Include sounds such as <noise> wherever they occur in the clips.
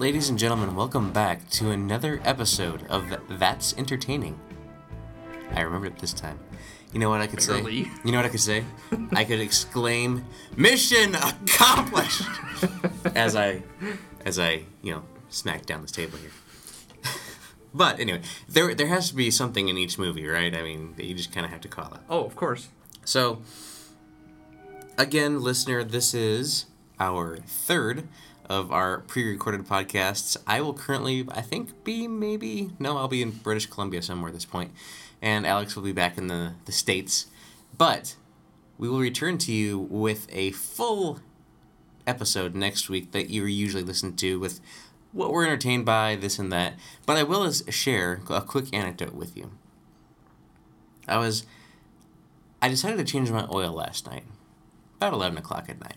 Ladies and gentlemen, welcome back to another episode of That's Entertaining. I remember it this time. You know what I could say? You know what I could say? I could exclaim, "Mission accomplished!" as I, as I, you know, smack down this table here. <laughs> but anyway, there there has to be something in each movie, right? I mean, that you just kind of have to call out. Oh, of course. So, again, listener, this is our third of our pre-recorded podcasts. I will currently, I think, be maybe no, I'll be in British Columbia somewhere at this point, and Alex will be back in the the states. But we will return to you with a full episode next week that you usually listen to with what we're entertained by, this and that. But I will share a quick anecdote with you. I was I decided to change my oil last night, about 11 o'clock at night.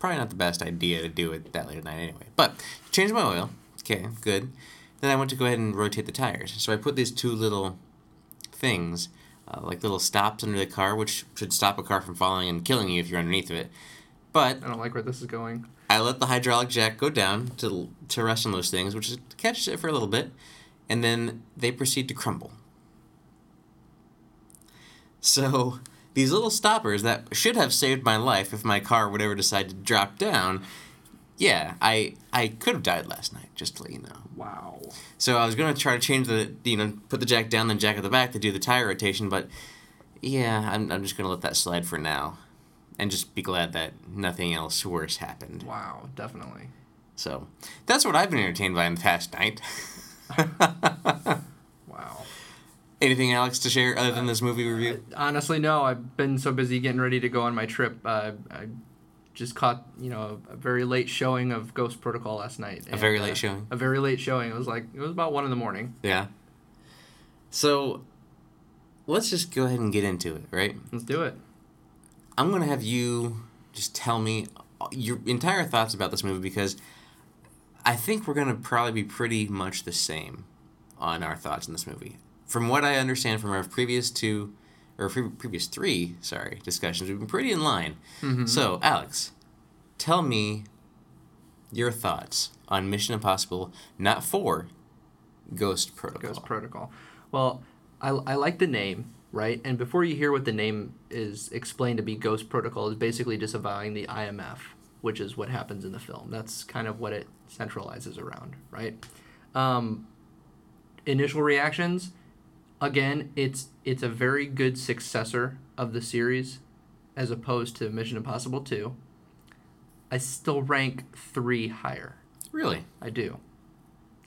Probably not the best idea to do it that late at night anyway. But changed my oil. Okay, good. Then I went to go ahead and rotate the tires. So I put these two little things, uh, like little stops under the car, which should stop a car from falling and killing you if you're underneath of it. But I don't like where this is going. I let the hydraulic jack go down to to rest on those things, which is catches it for a little bit, and then they proceed to crumble. So these little stoppers that should have saved my life if my car would ever decide to drop down, yeah, I I could have died last night, just to let you know. Wow. So I was gonna try to change the you know put the jack down, then jack at the back to do the tire rotation, but yeah, I'm I'm just gonna let that slide for now, and just be glad that nothing else worse happened. Wow, definitely. So that's what I've been entertained by in the past night. <laughs> Anything, Alex, to share other than this movie review? Honestly, no. I've been so busy getting ready to go on my trip. Uh, I just caught, you know, a very late showing of Ghost Protocol last night. A very late uh, showing? A very late showing. It was like it was about one in the morning. Yeah. So let's just go ahead and get into it, right? Let's do it. I'm gonna have you just tell me your entire thoughts about this movie because I think we're gonna probably be pretty much the same on our thoughts in this movie. From what I understand from our previous two, or pre- previous three, sorry, discussions, we've been pretty in line. So, Alex, tell me your thoughts on Mission Impossible, not four, Ghost Protocol. Ghost Protocol. Well, I, I like the name, right? And before you hear what the name is explained to be, Ghost Protocol is basically disavowing the IMF, which is what happens in the film. That's kind of what it centralizes around, right? Um, initial reactions, again, it's it's a very good successor of the series, as opposed to Mission Impossible Two. I still rank three higher. Really? I do.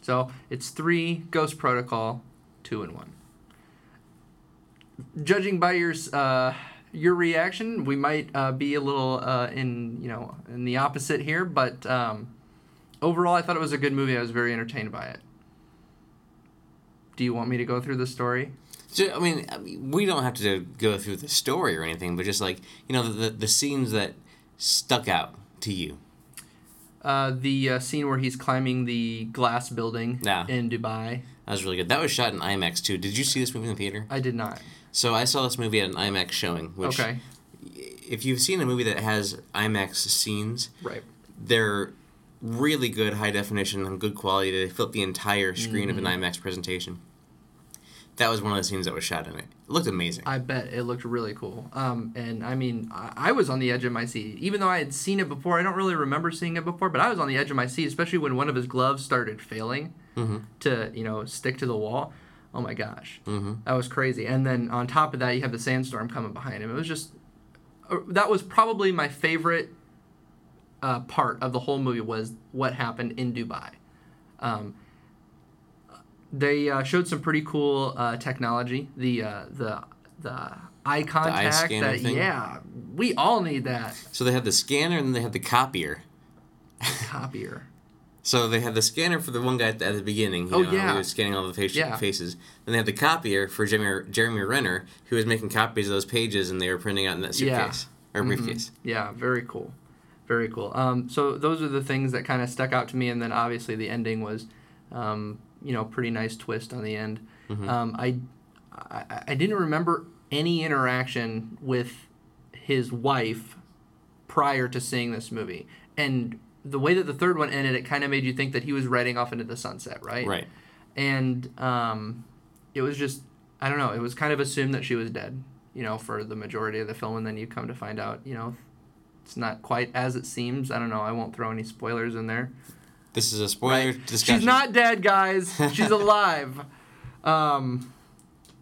So it's three Ghost Protocol, two and one. Judging by your uh, your reaction, we might uh, be a little uh, in you know in the opposite here, but um, overall, I thought it was a good movie. I was very entertained by it. Do you want me to go through the story? I mean, I mean, we don't have to go through the story or anything, but just like you know, the the scenes that stuck out to you. Uh, the uh, scene where he's climbing the glass building Yeah. in Dubai. That was really good. That was shot in IMAX too. Did you see this movie in the theater? I did not. So I saw this movie at an IMAX showing. Which, okay. if you've seen a movie that has IMAX scenes, Right. they're really good, high definition, and good quality. They filled the entire screen of an Mm-hmm. IMAX presentation. That was one of the scenes that was shot in it. It looked amazing. I bet it looked really cool. Um, and I mean, I, I was on the edge of my seat. Even though I had seen it before, I don't really remember seeing it before, but I was on the edge of my seat, especially when one of his gloves started failing to, you know, stick to the wall. Oh my gosh. mm-hmm. That was crazy. And then on top of that, you have the sandstorm coming behind him. It was just, uh, that was probably my favorite uh, part of the whole movie was what happened in Dubai. Um, they uh, showed some pretty cool uh, technology. The uh, the the eye contact. The scanner that thing? yeah, we all need that So they had the scanner and then they had the copier. copier. <laughs> So they had the scanner for the one guy at the, at the beginning. You Oh, know, yeah. He was scanning all the face- Yeah. faces. Then they had the copier for Jeremy, Jeremy Renner, who was making copies of those pages and they were printing out in that Yeah. suitcase. Or briefcase. Yeah, very cool. Very cool. Um, so those are the things that kind of stuck out to me, and then obviously the ending was, um, you know, pretty nice twist on the end. Um, I, I I didn't remember any interaction with his wife prior to seeing this movie, and the way that the third one ended, it kind of made you think that he was riding off into the sunset, right? Right. And um, it was just I don't know. It was kind of assumed that she was dead, you know, for the majority of the film, and then you come to find out, you know, it's not quite as it seems. I don't know. I won't throw any spoilers in there. This is a spoiler Right. discussion. She's not dead, guys. She's <laughs> alive. Um,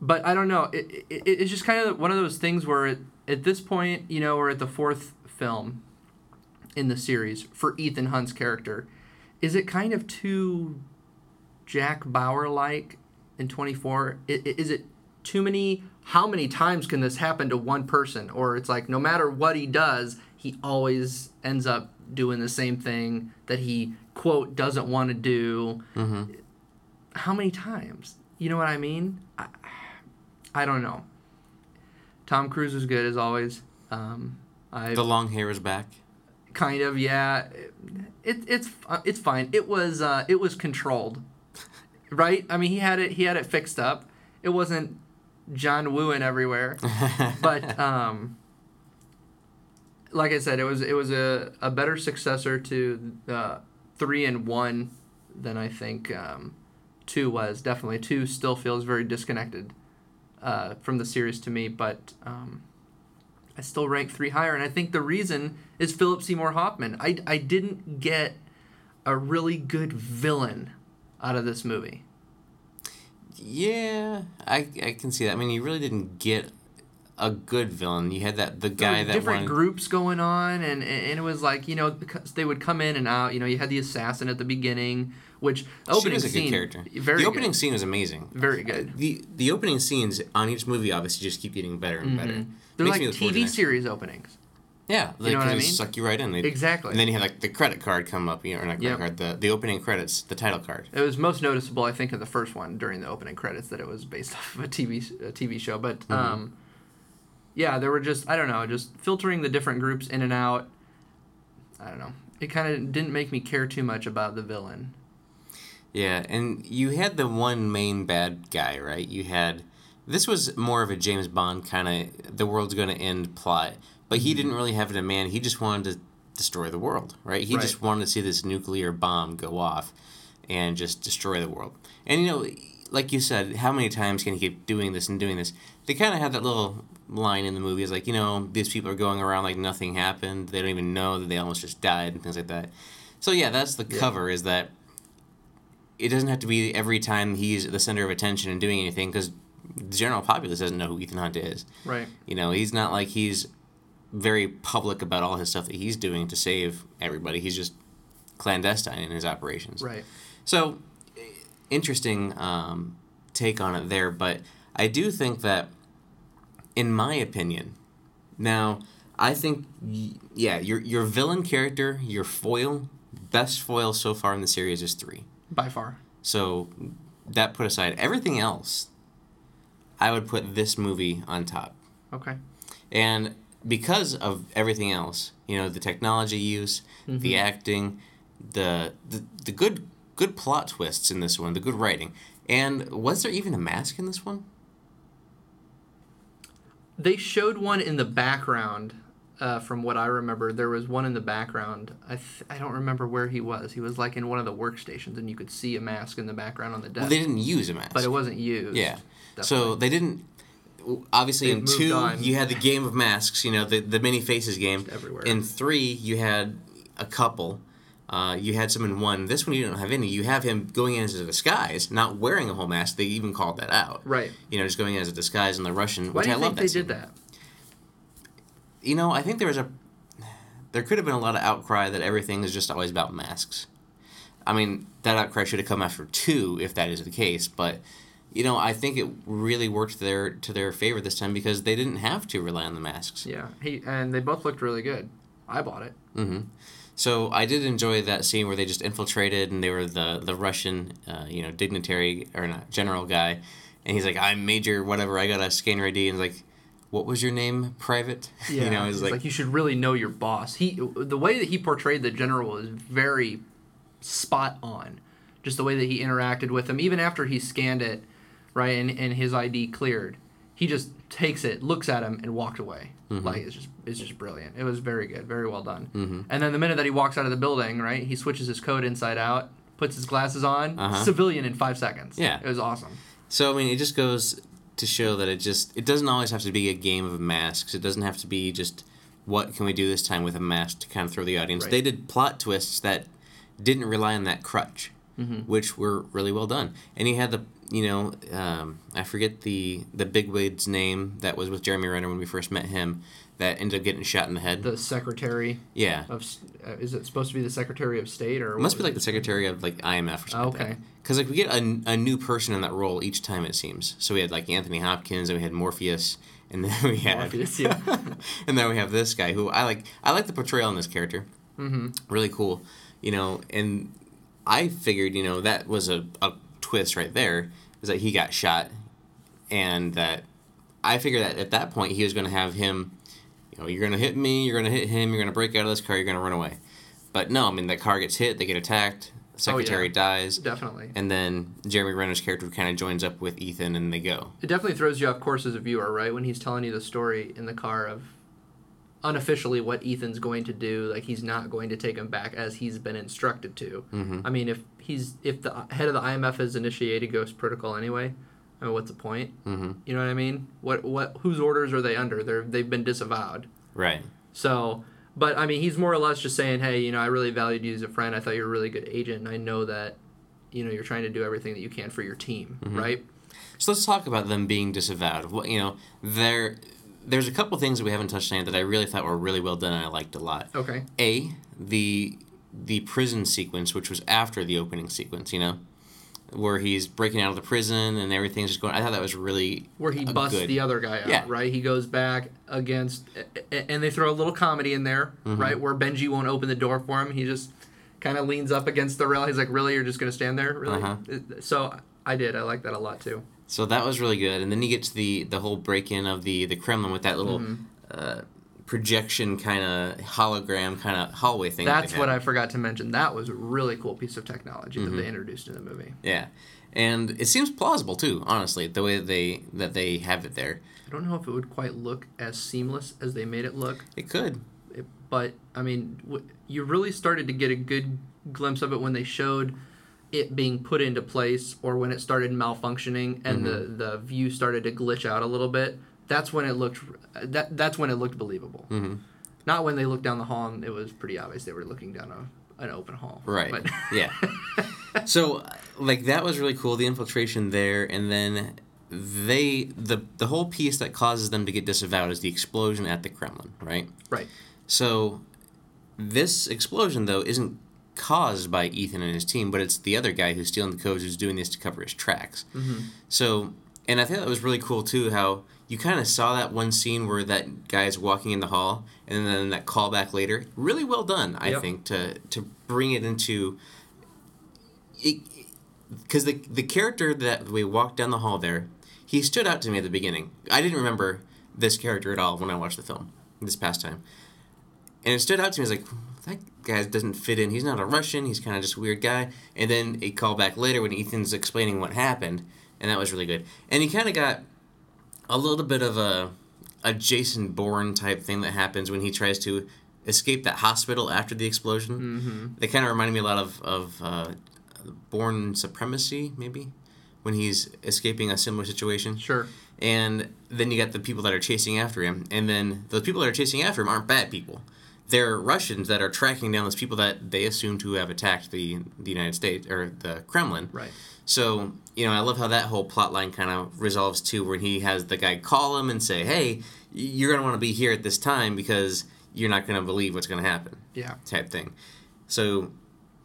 but I don't know. It, it, it's just kind of one of those things where it, at this point, you know, we're at the fourth film in the series for Ethan Hunt's character. Is it kind of too Jack Bauer like in 24? I- i- Is it too many? How many times can this happen to one person? Or it's like no matter what he does, he always ends up doing the same thing that he, quote, doesn't want to do. Mm-hmm. How many times? You know what I mean? I, I don't know. Tom Cruise is good as always. Um, I The long hair is back. kind of yeah it, it's uh, it's fine it was uh, it was controlled right i mean he had it he had it fixed up it wasn't john wooing everywhere <laughs> but um like i said it was it was a, a better successor to uh, three and one than i think um, two was definitely two still feels very disconnected uh, from the series to me but um, I still rank three higher, and I think the reason is Philip Seymour Hoffman. I, I didn't get a really good villain out of this movie. Yeah, I I can see that. I mean, you really didn't get a good villain. You had that the guy that different wanted. groups going on, and, and it was like you know because they would come in and out. You know, you had the assassin at the beginning, which she opening was a scene, good character. very the opening good. scene was amazing. very good. The the opening scenes on each movie obviously just keep getting better and better. Mm-hmm. They're Makes like me look forward to TV series openings. Yeah, like, know what I they mean? suck you right in. They, Exactly. And then you have like the credit card come up, you know, or not credit Yep. card, the the opening credits, the title card. It was most noticeable, I think, in the first one during the opening credits that it was based <laughs> off of a TV a TV show. But Mm-hmm. um, yeah, there were just I don't know, just filtering the different groups in and out. I don't know. It kind of didn't make me care too much about the villain. Yeah, and you had the one main bad guy, right? You had this was more of a James Bond kind of the world's going to end plot, but he mm-hmm. didn't really have a demand. He just wanted to destroy the world, right? He Right. just wanted to see this nuclear bomb go off and just destroy the world. And you know, like you said, how many times can he keep doing this and doing this? They kind of had that little line in the movie is like, you know, these people are going around like nothing happened. They don't even know that they almost just died and things like that. So yeah, that's the cover is that it doesn't have to be every time he's the center of attention and doing anything because the general populace doesn't know who Ethan Hunt is. Right. You know, he's not like he's very public about all his stuff that he's doing to save everybody. He's just clandestine in his operations. Right. So, interesting um, take on it there, but I do think that, in my opinion, now I think yeah, your your villain character, your foil, best foil so far in the series is three. By far. So that put aside, everything else, I would put this movie on top. Okay. And because of everything else, you know, the technology use, the mm-hmm. acting, the, the the good good plot twists in this one, the good writing. And was there even a mask in this one? They showed one in the background. Uh, from what I remember, there was one in the background. I th- I don't remember where he was. He was like in one of the workstations, and you could see a mask in the background on the desk. Well, they didn't use a mask. but it wasn't used. Yeah. Definitely. So they didn't. Obviously, They've in two, on. you had the game of masks. You know, the the many faces game. Everywhere. In three, you had a couple. Uh, you had some in one. This one, you don't have any. You have him going in as a disguise, not wearing a whole mask. They even called that out. Right. You know, just going in as a disguise in the Russian, Why which do you I think love they that. scene. did that? You know, I think there was a. There could have been a lot of outcry that everything is just always about masks. I mean, that outcry should have come after two, if that is the case. But, you know, I think it really worked their to their favor this time because they didn't have to rely on the masks. Yeah. He and they both looked really good. I bought it. hmm So I did enjoy that scene where they just infiltrated and they were the the Russian, uh, you know, dignitary or not general guy, and he's like, "I'm Major, whatever. I got a scanner ID," and he's like, "What was your name, Private?" <laughs> Yeah. you know, it's he's like, like, you should really know your boss. He the way that he portrayed the general is very spot on. Just the way that he interacted with him, even after he scanned it, right, and, and his ID cleared. He just takes it, looks at him, and walked away. Like it's just it's just brilliant. It was very good, very well done. Mm-hmm. And then the minute that he walks out of the building, right, he switches his coat inside out, puts his glasses on, Uh-huh. civilian in five seconds. Yeah. it was awesome. So I mean, it just goes to show that it just it doesn't always have to be a game of masks. It doesn't have to be just what can we do this time with a mask to kind of throw the audience. Right. They did plot twists that didn't rely on that crutch, which were really well done. And he had the you know um, I forget the the bigwig's name that was with Jeremy Renner when we first met him that ended up getting shot in the head. The secretary yeah. of uh, is it supposed to be the secretary of state or It must be like the secretary of like IMF or something. Okay. Because like we get a, a new person in that role each time it seems. So we had like Anthony Hopkins, and we had Morpheus, and <laughs> then we had Morpheus, <laughs> yeah. and then we have this guy who I like. I like the portrayal in this character. Mm-hmm. Really cool, you know. And I figured, you know, that was a, a twist right there, is that he got shot, and that I figured that at that point he was going to have him. You know, you're going to hit me. You're going to hit him. You're going to break out of this car. You're going to run away. But no, I mean the car gets hit. They get attacked. Oh, secretary dies. definitely. And then Jeremy Renner's character kind of joins up with Ethan, and they go. It definitely throws you off course as a viewer, right? When he's telling you the story in the car of unofficially what Ethan's going to do, like he's not going to take him back as he's been instructed to. Mhm. I mean, if he's if the head of the IMF has initiated Ghost Protocol anyway, I mean, what's the point? Mm-hmm. You know what I mean? What what whose orders are they under? They're they've been disavowed. Right. So, but I mean, he's more or less just saying, hey, you know, I really valued you as a friend. I thought you were a really good agent, and I know that, you know, you're trying to do everything that you can for your team, right? So let's talk about them being disavowed. What you know, there, there's a couple things that we haven't touched on that I really thought were really well done and I liked a lot. Okay. A, the the prison sequence, which was after the opening sequence. You know, where he's breaking out of the prison and everything's just going. I thought that was really Where he busts good- the other guy out, Yeah. right? He goes back against, and they throw a little comedy in there, Mm-hmm. right? Where Benji won't open the door for him. He just kind of leans up against the rail. He's like, really? You're just going to stand there? Really? Uh-huh. So I did. I like that a lot too. So that was really good, and then you get to the the whole break in of the the Kremlin with that little Mm-hmm. uh, projection kind of hologram kind of hallway thing. that That's what. I forgot to mention. That was a really cool piece of technology Mm-hmm. that they introduced in the movie. Yeah, and it seems plausible too. Honestly, the way they that they have it there, I don't know if it would quite look as seamless as they made it look, it could. it, but I mean, w- you really started to get a good glimpse of it when they showed it being put into place, or when it started malfunctioning and the the view started to glitch out a little bit. That's when it looked that that's when it looked believable. hmm Not when they looked down the hall and it was pretty obvious they were looking down a, an open hall. Right. But <laughs> yeah. <laughs> So, like that was really cool. The infiltration there, and then they the the whole piece that causes them to get disavowed is the explosion at the Kremlin, right? right. So, this explosion though isn't caused by Ethan and his team, but it's the other guy who's stealing the codes who's doing this to cover his tracks. Mm-hmm. So, and I think that was really cool too. How you kind of saw that one scene where that guy's walking in the hall, and then that callback later. Really well done, I Yep. think, to to bring it into. Because the the character that we walked down the hall there, he stood out to me at the beginning. I didn't remember this character at all when I watched the film this past time, and it stood out to me. I was like, that guy doesn't fit in. He's not a Russian. He's kind of just a weird guy. And then a call back later when Ethan's explaining what happened, and that was really good. And he kind of got a little bit of a a Jason Bourne type thing that happens when he tries to escape that hospital after the explosion. Mm-hmm. They kind of reminded me a lot of of uh, Bourne Supremacy, maybe, when he's escaping a similar situation. Sure. And then you got the people that are chasing after him, and then the people that are chasing after him aren't bad people. They're Russians that are tracking down those people that they assume to have attacked the the United States or the Kremlin. Right. So, you know, I love how that whole plot line kind of resolves too, where he has the guy call him and say, hey, you're going to want to be here at this time because you're not going to believe what's going to happen, Yeah. type thing. So,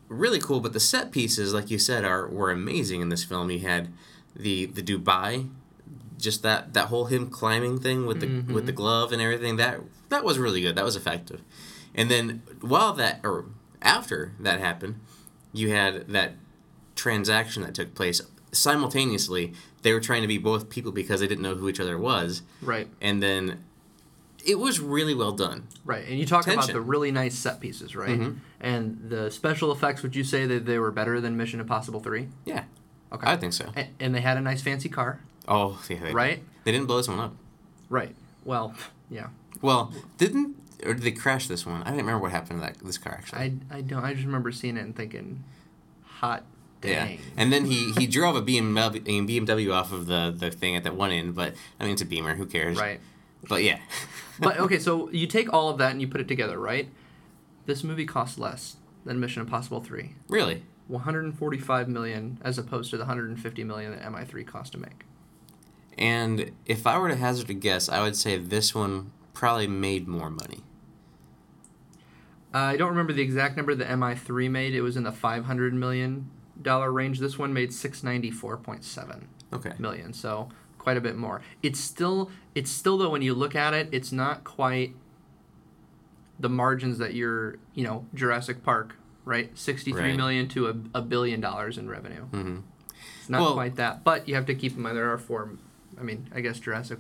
really cool. But the set pieces, like you said, are were amazing in this film. You had the the Dubai, just that that whole him climbing thing with the with the mm-hmm. glove and everything. That that was really good. That was effective. And then while that or after that happened, you had that transaction that took place simultaneously. They were trying to be both people because they didn't know who each other was, Right. and then it was really well done. Right, and you talk about the really nice set pieces, right? Mhm. And the special effects. Would you say that they were better than Mission Impossible Three? Yeah, Okay. I think so. A- and they had a nice fancy car, Oh, yeah, they, right? They didn't blow this one up. Right. Well, <laughs> yeah. Well, didn't or did they crash this one? I didn't remember what happened to that this car actually. I, I don't. I just remember seeing it and thinking, hot dang. Yeah, and then he he drove a BMW, BMW off of the the thing at that one end, but I mean it's a Beamer, who cares? Right. But yeah, <laughs> But okay, so you take all of that and you put it together, right? This movie costs less than Mission Impossible 3. really, 145 million as opposed to the 150 million that MI3 cost to make. and if I were to hazard a guess, I would say this one probably made more money. Uh, I don't remember the exact number the MI3 made. It was in the 500 million dollar range. This one made 694.7 Okay. million, so quite a bit more. It's still it's still though when you look at it, it's not quite the margins that you're, you know, Jurassic Park, right? Sixty-three Right. million to a, a billion dollars in revenue. hmm It's not Well- quite that, but you have to keep in mind there are four. I mean, I guess Jurassic.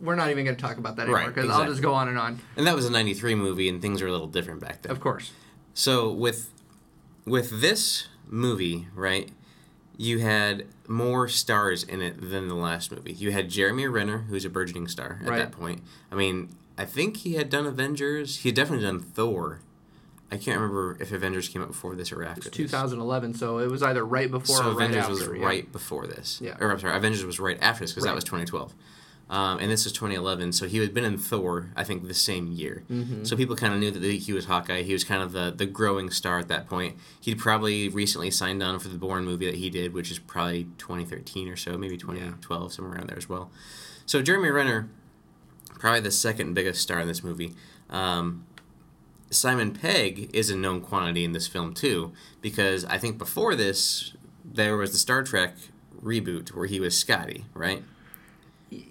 We're not even going to talk about that anymore Right, because I'll just go on and on. And that was a '93 movie, and things were a little different back then. Of course, So with with this movie, right? You had more stars in it than the last movie. You had Jeremy Renner, who's a burgeoning star at Right. that point. I mean, I think he had done Avengers. He had definitely done Thor. I can't remember if Avengers came out before this or after. it's this. 2011, so it was either right before So or right Avengers after. was yeah. right before this. Yeah. Or I'm sorry, Avengers was right after this because that was 2012. Um, and this was 2011, so he had been in Thor, I think, the same year. Mm-hmm. So people kind of knew that he was Hawkeye. He was kind of the, the growing star at that point. He'd probably recently signed on for the Bourne movie that he did, which is probably 2013 or so, maybe 2012, somewhere around there as well. So Jeremy Renner, probably the second biggest star in this movie. Um, Simon Pegg is a known quantity in this film too, because I think before this there was the Star Trek reboot where he was Scotty, right?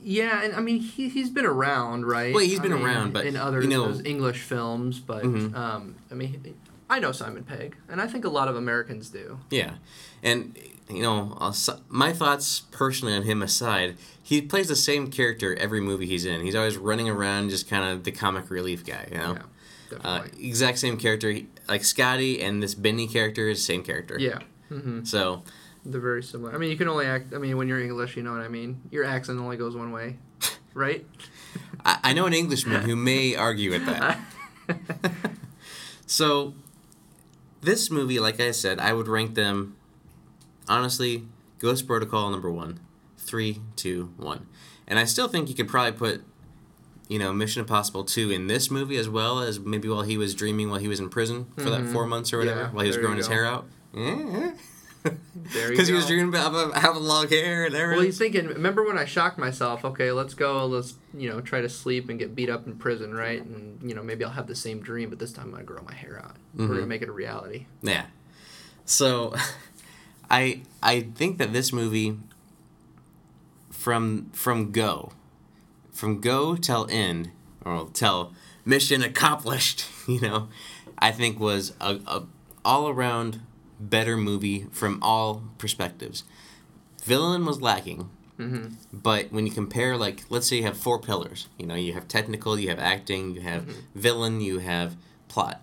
Yeah, and I mean he he's been around, right? Well, he's been I mean, around, but, in other you know- those English films, but Mhm. um, I mean, I know Simon Pegg, and I think a lot of Americans do. Yeah, and you know, my thoughts personally on him aside, he plays the same character every movie he's in. He's always running around, just kind of the comic relief guy, you know. Yeah, Uh, exact same character, like Scotty and this Benny character is same character. yeah. hmm So They're very similar. I mean, you can only act. I mean, when you're English, you know what I mean. Your accent only goes one way, <laughs> right? I, I know an Englishman who may argue with that. <laughs> so, this movie, like I said, I would rank them honestly. Ghost Protocol number one, three, two, one, and I still think you could probably put, you know, Mission Impossible two in this movie as well as maybe while he was dreaming while he was in prison for that Mhm. four months or whatever Yeah, while he was growing his hair out. Yeah. <laughs> Because he was dreaming about having long hair and everything. Well, he's thinking. Remember when I shocked myself? Okay, let's go. Let's you know try to sleep and get beat up in prison, right? And you know maybe I'll have the same dream, but this time I'm gonna grow my hair out. We're Mhm. gonna make it a reality. Yeah. So <laughs> I I think that this movie from from go from go till end or till mission accomplished, <laughs> you know, I think was a, a all around better movie from all perspectives. Villain was lacking, hmm but when you compare like let's say you have four pillars, you know, you have technical, you have acting, you have villain, you have plot.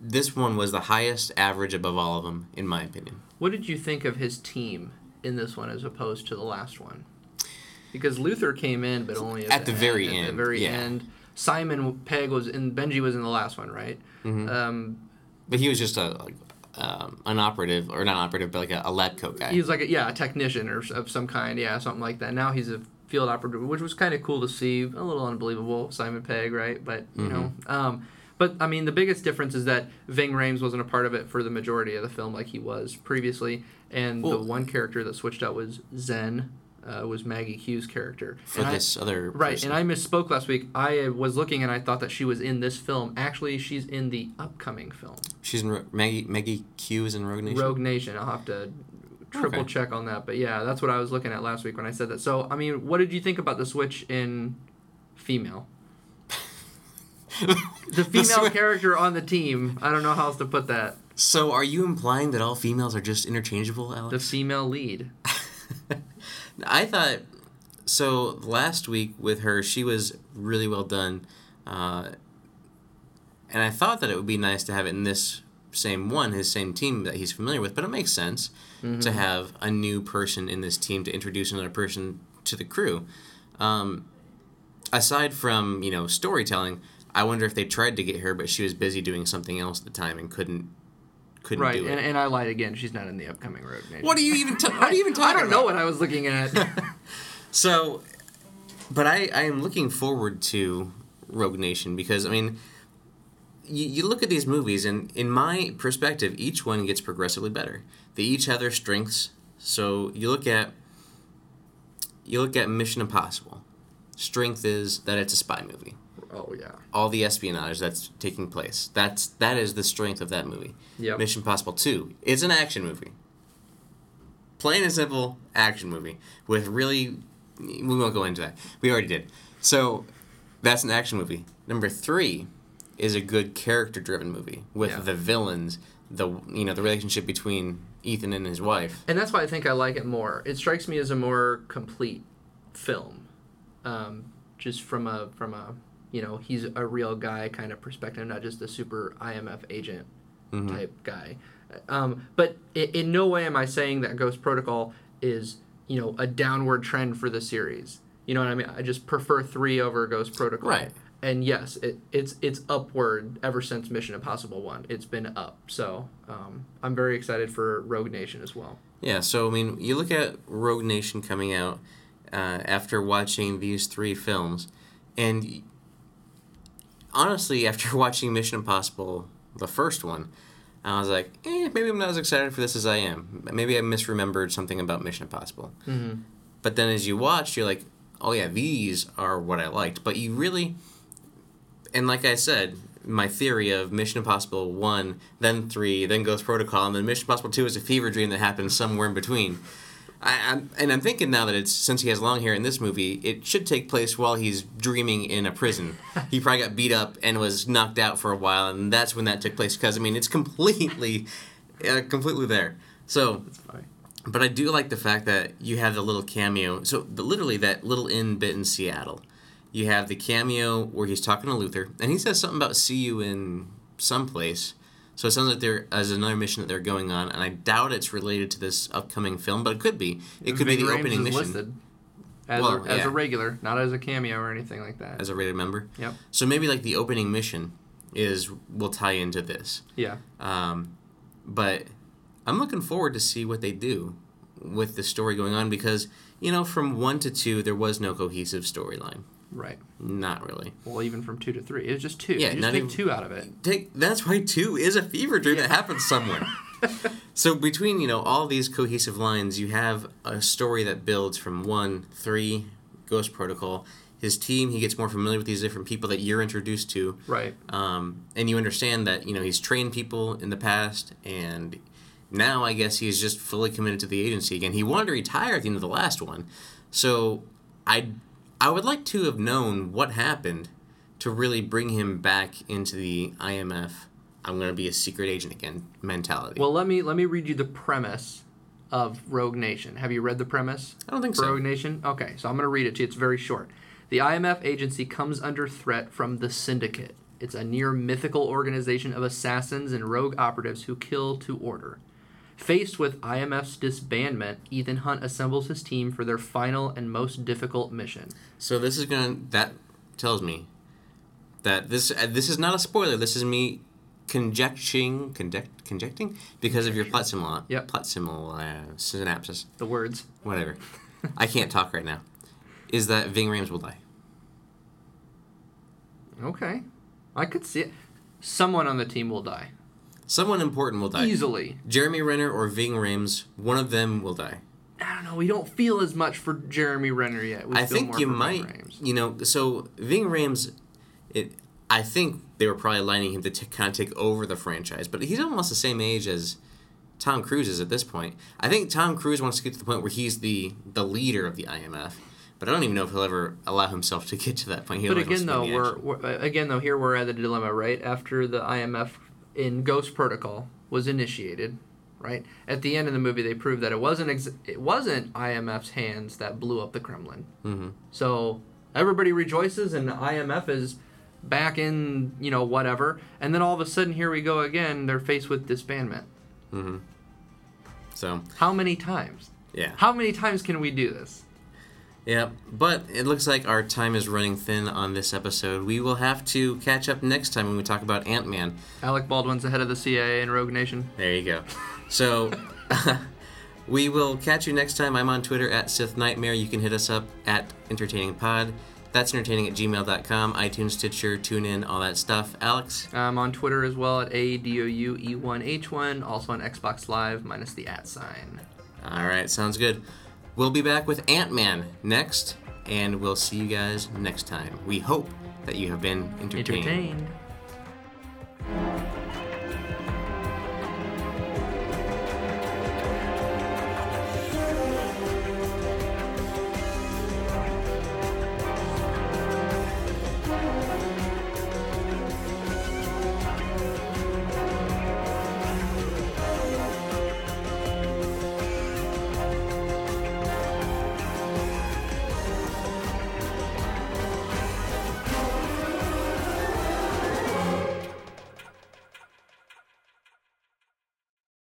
This one was the highest average above all of them, in my opinion. What did you think of his team in this one as opposed to the last one? Because Luther came in, but only at, At the very At the end, very yeah. end. Simon Pegg was in. Benji was in the last one, right? Mhm. Um, But he was just a like, um, an operative, or not operative, but like a, a lab coat guy. he was like a, yeah, a technician or of some kind, yeah, something like that. Now he's a field operative, which was kind of cool to see. A little unbelievable, Simon Pegg, right? But you know, Mm-hmm. um, but I mean, the biggest difference is that Ving Rhames wasn't a part of it for the majority of the film, like he was previously, and the one character that switched out was Zhen, uh, was Maggie Q's character. for And I- this other Right, person. and I misspoke last week. I was looking and I thought that she was in this film. Actually, she's in the upcoming film, She's in Ro- Maggie Maggie Q is in Rogue Nation. Rogue Nation. I'll have to triple Okay. check on that. But yeah, that's what I was looking at last week when I said that. So, I mean, what did you think about the switch in female? <laughs> The female swi- character on the team. I don't know how else to put that. So are you implying that all females are just interchangeable, Alex? The female lead. <laughs> <laughs> I thought so. Last week with her, she was really well done, uh, and I thought that it would be nice to have it in this same one, his same team that he's familiar with. But it makes sense Mm-hmm. to have a new person in this team to introduce another person to the crew. Um, aside from you know storytelling, I wonder if they tried to get her, but she was busy doing something else at the time and couldn't couldn't Right, do it. and, and I lied again. She's not in the upcoming Rogue Nation. what are you even? Ta- what are you even <laughs> I don't about? know what I was looking at. <laughs> So, but I, I am looking forward to Rogue Nation because, I mean, you, you look at these movies, and in my perspective, each one gets progressively better. They each have their strengths. So you look at you look at Mission Impossible. Strength is that it's a spy movie. Oh yeah. All the espionage that's taking place. That's that is the strength of that movie. Yep. Mission Impossible 2 is an action movie. Plain and simple action movie with really we won't go into that. We already did. So that's an action movie. Number 3 is a good character driven movie with Yeah. the villains, the you know, the relationship between Ethan and his wife. And that's why I think I like it more. It strikes me as a more complete film, um, just from a from a you know he's a real guy kind of perspective, not just a super IMF agent Mm-hmm. type guy. Um, but in, in no way am I saying that Ghost Protocol is you know a downward trend for the series. You know what I mean? I just prefer three over Ghost Protocol. Right. And yes, it, it's it's upward ever since Mission Impossible one. It's been up. So um, I'm very excited for Rogue Nation as well. Yeah, so I mean, you look at Rogue Nation coming out uh, after watching these three films, and honestly, <laughs> after watching Mission Impossible, the first one, I was like, eh, maybe I'm not as excited for this as I am. Maybe I misremembered something about Mission Impossible. Mm-hmm. But then as you watch, you're like, oh yeah, these are what I liked. But you really, and like I said, my theory of Mission Impossible 1, then 3, then Ghost Protocol, and then Mission Impossible 2 is a fever dream that happens somewhere in between. I, I'm, and I'm thinking now that it's since he has long hair in this movie, it should take place while he's dreaming in a prison. <laughs> he probably got beat up and was knocked out for a while, and that's when that took place. Because I mean, it's completely, <laughs> uh, completely there. So but I do like the fact that you have the little cameo. So the, literally that little in bit in Seattle. You have the cameo where he's talking to Luther, and he says something about see you in someplace. So it sounds like there is another mission that they're going on, and I doubt it's related to this upcoming film, but it could be. It could be the Rhames opening is mission listed as, Well, a, as yeah. a regular, not as a cameo or anything like that. as a rated member. Yep. So maybe like the opening mission is will tie into this. Yeah. Um, but I'm looking forward to see what they do with the story going on because you know from one to two there was no cohesive storyline. Right. Not really. Well, even from two to three, it was just two. Yeah, you just take even- two out of it. Take that's why two is a fever dream that happens somewhere. <laughs> so between you know all these cohesive lines, you have a story that builds from one, three, Ghost Protocol. His team, he gets more familiar with these different people that you're introduced to. Right. um, and you understand that you know he's trained people in the past and now i guess he's just fully committed to the agency again he wanted to retire at the end of the last one so i i would like to have known what happened to really bring him back into the imf i'm going to be a secret agent again mentality Well, let me let me read you the premise of Rogue Nation. Have you read the premise? i don't think so Rogue Nation? Okay, so I'm going to read it to you. It's very short. The IMF agency comes under threat from the Syndicate. It's a near mythical organization of assassins and rogue operatives who kill to order. Faced with IMF's disbandment, Ethan Hunt assembles his team for their final and most difficult mission. so this is going to that tells me that this uh, this is not a spoiler this is me conjecturing conject, conjecting because of your plot simul Yep. plot simul uh, synapses The words. whatever. <laughs> I can't talk right now. Is that Ving Rhames will die? Okay. I could see it. Someone on the team will die. Someone important will die. Easily. Jeremy Renner or Ving Rhames, one of them will die. I don't know. We don't feel as much for Jeremy Renner yet. We I think you might. You know, so Ving Rhames, it. I think they were probably lining him to t- kind of take over the franchise, but he's almost the same age as Tom Cruise is at this point. I think Tom Cruise wants to get to the point where he's the the leader of the IMF, but I don't even know if he'll ever allow himself to get to that point. He But again, though, we're, we're again though here we're at the dilemma, right? After the IMF in Ghost Protocol was initiated, right? At the end of the movie, they prove that it wasn't ex- it wasn't IMF's hands that blew up the Kremlin. Mhm. So everybody rejoices, and IMF is back in you know whatever, and then all of a sudden here we go again. They're faced with disbandment. So How many times? yeah. How many times can we do this? Yep, but it looks like our time is running thin on this episode. We will have to catch up next time when we talk about Ant Man. Alec Baldwin's the head of the CIA in Rogue Nation. There you go. So <laughs> we will catch you next time. I'm on Twitter at Sith Nightmare. You can hit us up at Entertaining Pod. That's entertaining at gmail.com, iTunes, Stitcher, TuneIn, all that stuff. Alex? I'm on Twitter as well at ADOUE1H1, also on Xbox Live, minus the at sign. All right, sounds good. We'll be back with Ant Man next, and we'll see you guys next time. We hope that you have been entertained. Entertained.